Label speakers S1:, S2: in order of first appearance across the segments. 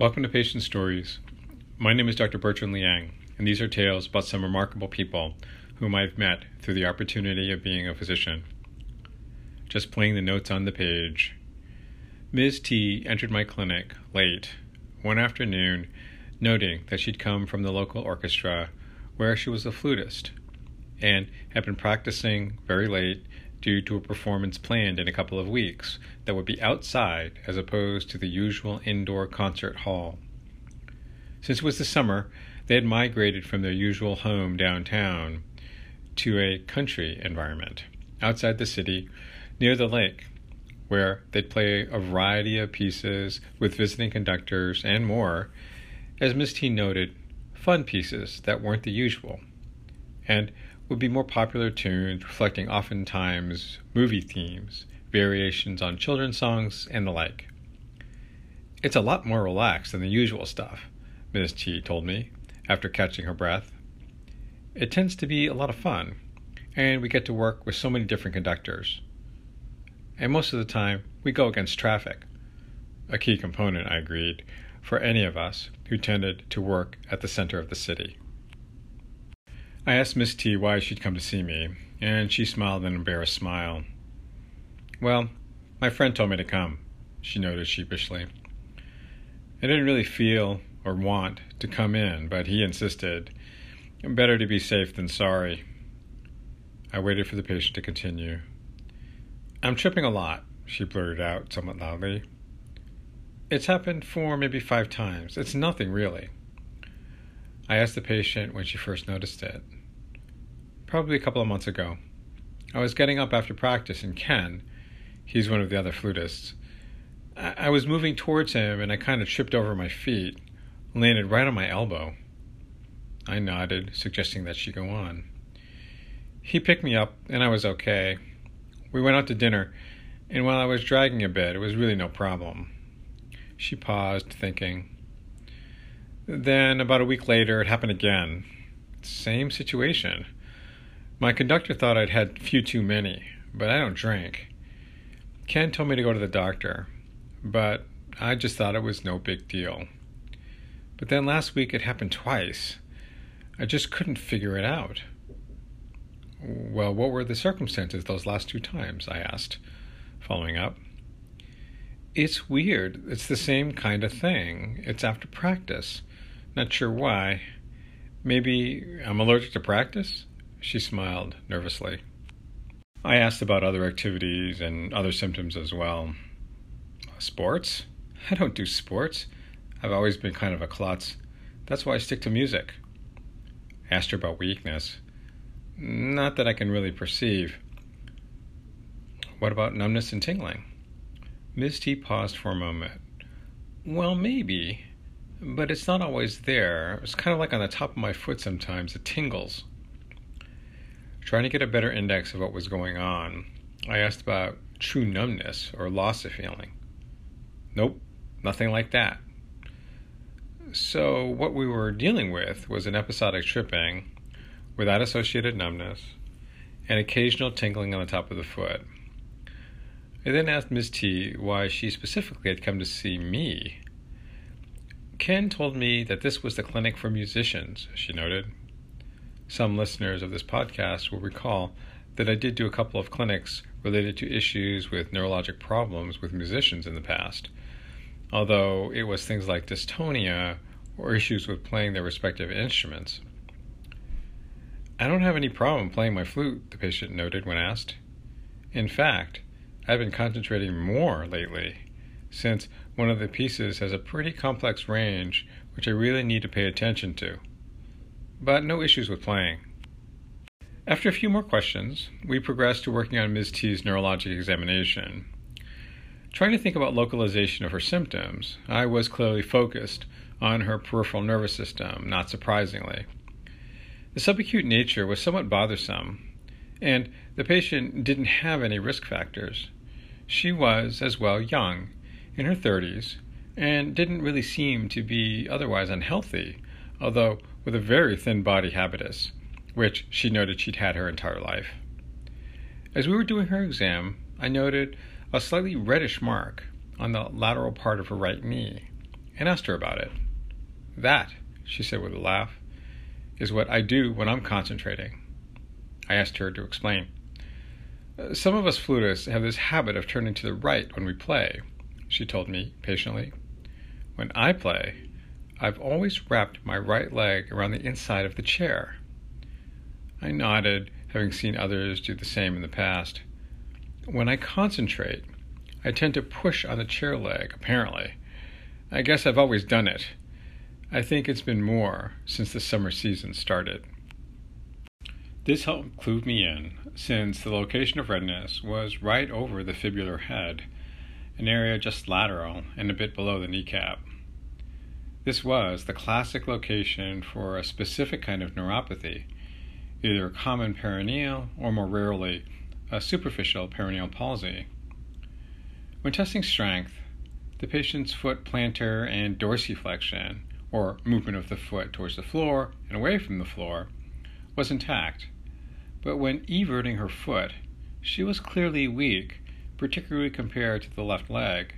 S1: Welcome to Patient Stories. My name is Dr. Bertrand Liang, and these are tales about some remarkable people whom I've met through the opportunity of being a physician. Just playing the notes on the page. Ms. T entered my clinic late one afternoon, noting that she'd come from the local orchestra where she was a flutist and had been practicing very late due to a performance planned in a couple of weeks that would be outside as opposed to the usual indoor concert hall. Since it was the summer, they had migrated from their usual home downtown to a country environment outside the city near the lake where they'd play a variety of pieces with visiting conductors and more, as Miss T noted, fun pieces that weren't the usual. And would be more popular tunes reflecting oftentimes movie themes, variations on children's songs, and the like. It's a lot more relaxed than the usual stuff, Miss T told me, after catching her breath. It tends to be a lot of fun, and we get to work with so many different conductors. And most of the time, we go against traffic. A key component, I agreed, for any of us who tended to work at the center of the city. I asked Miss T why she'd come to see me, and she smiled an embarrassed smile. Well, my friend told me to come, she noted sheepishly. I didn't really feel or want to come in, but he insisted. Better to be safe than sorry. I waited for the patient to continue. I'm tripping a lot, she blurted out somewhat loudly. It's happened four, maybe five times. It's nothing really. I asked the patient when she first noticed it probably a couple of months ago. I was getting up after practice, and Ken, he's one of the other flutists, I, I was moving towards him and I kind of tripped over my feet, landed right on my elbow. I nodded, suggesting that she go on. He picked me up, and I was okay. We went out to dinner, and while I was dragging a bit, it was really no problem. She paused, thinking. Then, about a week later, it happened again. Same situation. My conductor thought I'd had few too many, but I don't drink. Ken told me to go to the doctor, but I just thought it was no big deal. But then last week it happened twice. I just couldn't figure it out. Well, what were the circumstances those last two times? I asked, following up. It's weird. It's the same kind of thing. It's after practice. Not sure why. Maybe I'm allergic to practice? She smiled nervously. I asked about other activities and other symptoms as well. Sports? I don't do sports. I've always been kind of a klutz. That's why I stick to music. Asked her about weakness. Not that I can really perceive. What about numbness and tingling? Miss T paused for a moment. Well, maybe, but it's not always there. It's kind of like on the top of my foot sometimes. It tingles. Trying to get a better index of what was going on, I asked about true numbness or loss of feeling. Nope, nothing like that. So, what we were dealing with was an episodic tripping without associated numbness and occasional tingling on the top of the foot. I then asked Ms. T why she specifically had come to see me. Ken told me that this was the clinic for musicians, she noted. Some listeners of this podcast will recall that I did do a couple of clinics related to issues with neurologic problems with musicians in the past, although it was things like dystonia or issues with playing their respective instruments. I don't have any problem playing my flute, the patient noted when asked. In fact, I've been concentrating more lately, since one of the pieces has a pretty complex range which I really need to pay attention to but no issues with playing. After a few more questions, we progressed to working on Ms. T's neurologic examination. Trying to think about localization of her symptoms, I was clearly focused on her peripheral nervous system, not surprisingly. The subacute nature was somewhat bothersome, and the patient didn't have any risk factors. She was, as well, young, in her 30s, and didn't really seem to be otherwise unhealthy, although with a very thin body habitus, which she noted she'd had her entire life. As we were doing her exam, I noted a slightly reddish mark on the lateral part of her right knee, and asked her about it. That, she said with a laugh, is what I do when I'm concentrating. I asked her to explain. Some of us flutists have this habit of turning to the right when we play, she told me patiently. When I play, I've always wrapped my right leg around the inside of the chair. I nodded, having seen others do the same in the past. When I concentrate, I tend to push on the chair leg, apparently. I guess I've always done it. I think it's been more since the summer season started. This helped clue me in, since the location of redness was right over the fibular head, an area just lateral and a bit below the kneecap. This was the classic location for a specific kind of neuropathy, either common peroneal or more rarely a superficial peroneal palsy. When testing strength, the patient's foot plantar and dorsiflexion, or movement of the foot towards the floor and away from the floor, was intact but when everting her foot, she was clearly weak, particularly compared to the left leg.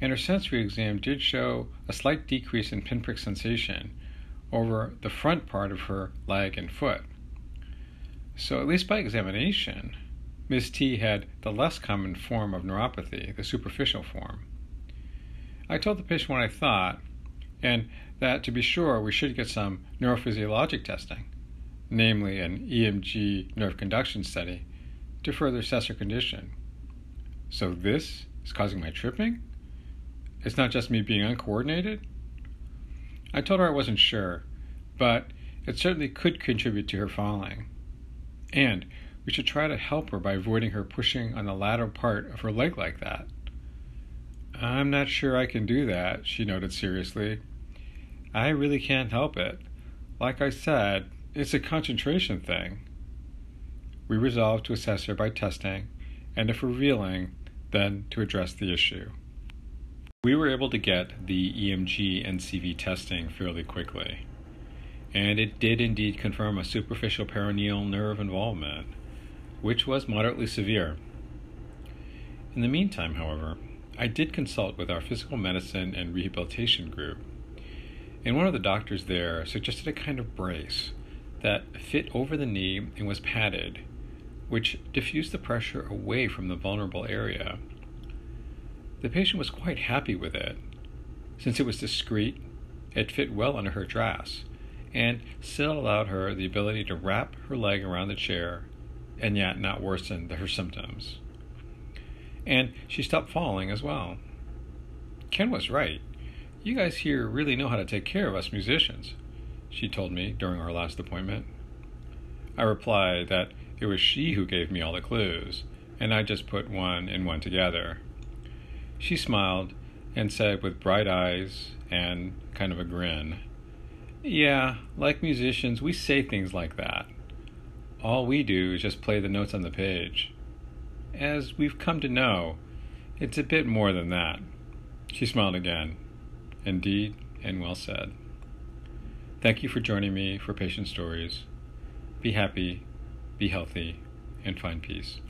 S1: And her sensory exam did show a slight decrease in pinprick sensation over the front part of her leg and foot. So, at least by examination, Ms. T had the less common form of neuropathy, the superficial form. I told the patient what I thought, and that to be sure we should get some neurophysiologic testing namely an EMG nerve conduction study, to further assess her condition. So this is causing my tripping? It's not just me being uncoordinated? I told her I wasn't sure, but it certainly could contribute to her falling. And we should try to help her by avoiding her pushing on the lateral part of her leg like that. I'm not sure I can do that, she noted seriously. I really can't help it. Like I said, it's a concentration thing. We resolved to assess her by testing, and if revealing, then to address the issue. We were able to get the EMG and CV testing fairly quickly, and it did indeed confirm a superficial peroneal nerve involvement, which was moderately severe. In the meantime, however, I did consult with our physical medicine and rehabilitation group, and one of the doctors there suggested a kind of brace that fit over the knee and was padded, which diffused the pressure away from the vulnerable area. The patient was quite happy with it. Since it was discreet, it fit well under her dress, and still allowed her the ability to wrap her leg around the chair and yet not worsen her symptoms. And she stopped falling as well. Ken was right. You guys here really know how to take care of us musicians she told me during our last appointment. I replied that it was she who gave me all the clues, and I just put one and one together. She smiled and said with bright eyes and kind of a grin, Yeah, like musicians, we say things like that. All we do is just play the notes on the page. As we've come to know, it's a bit more than that. She smiled again. Indeed, and well said. Thank you for joining me for Patient Stories. Be happy, be healthy, and find peace.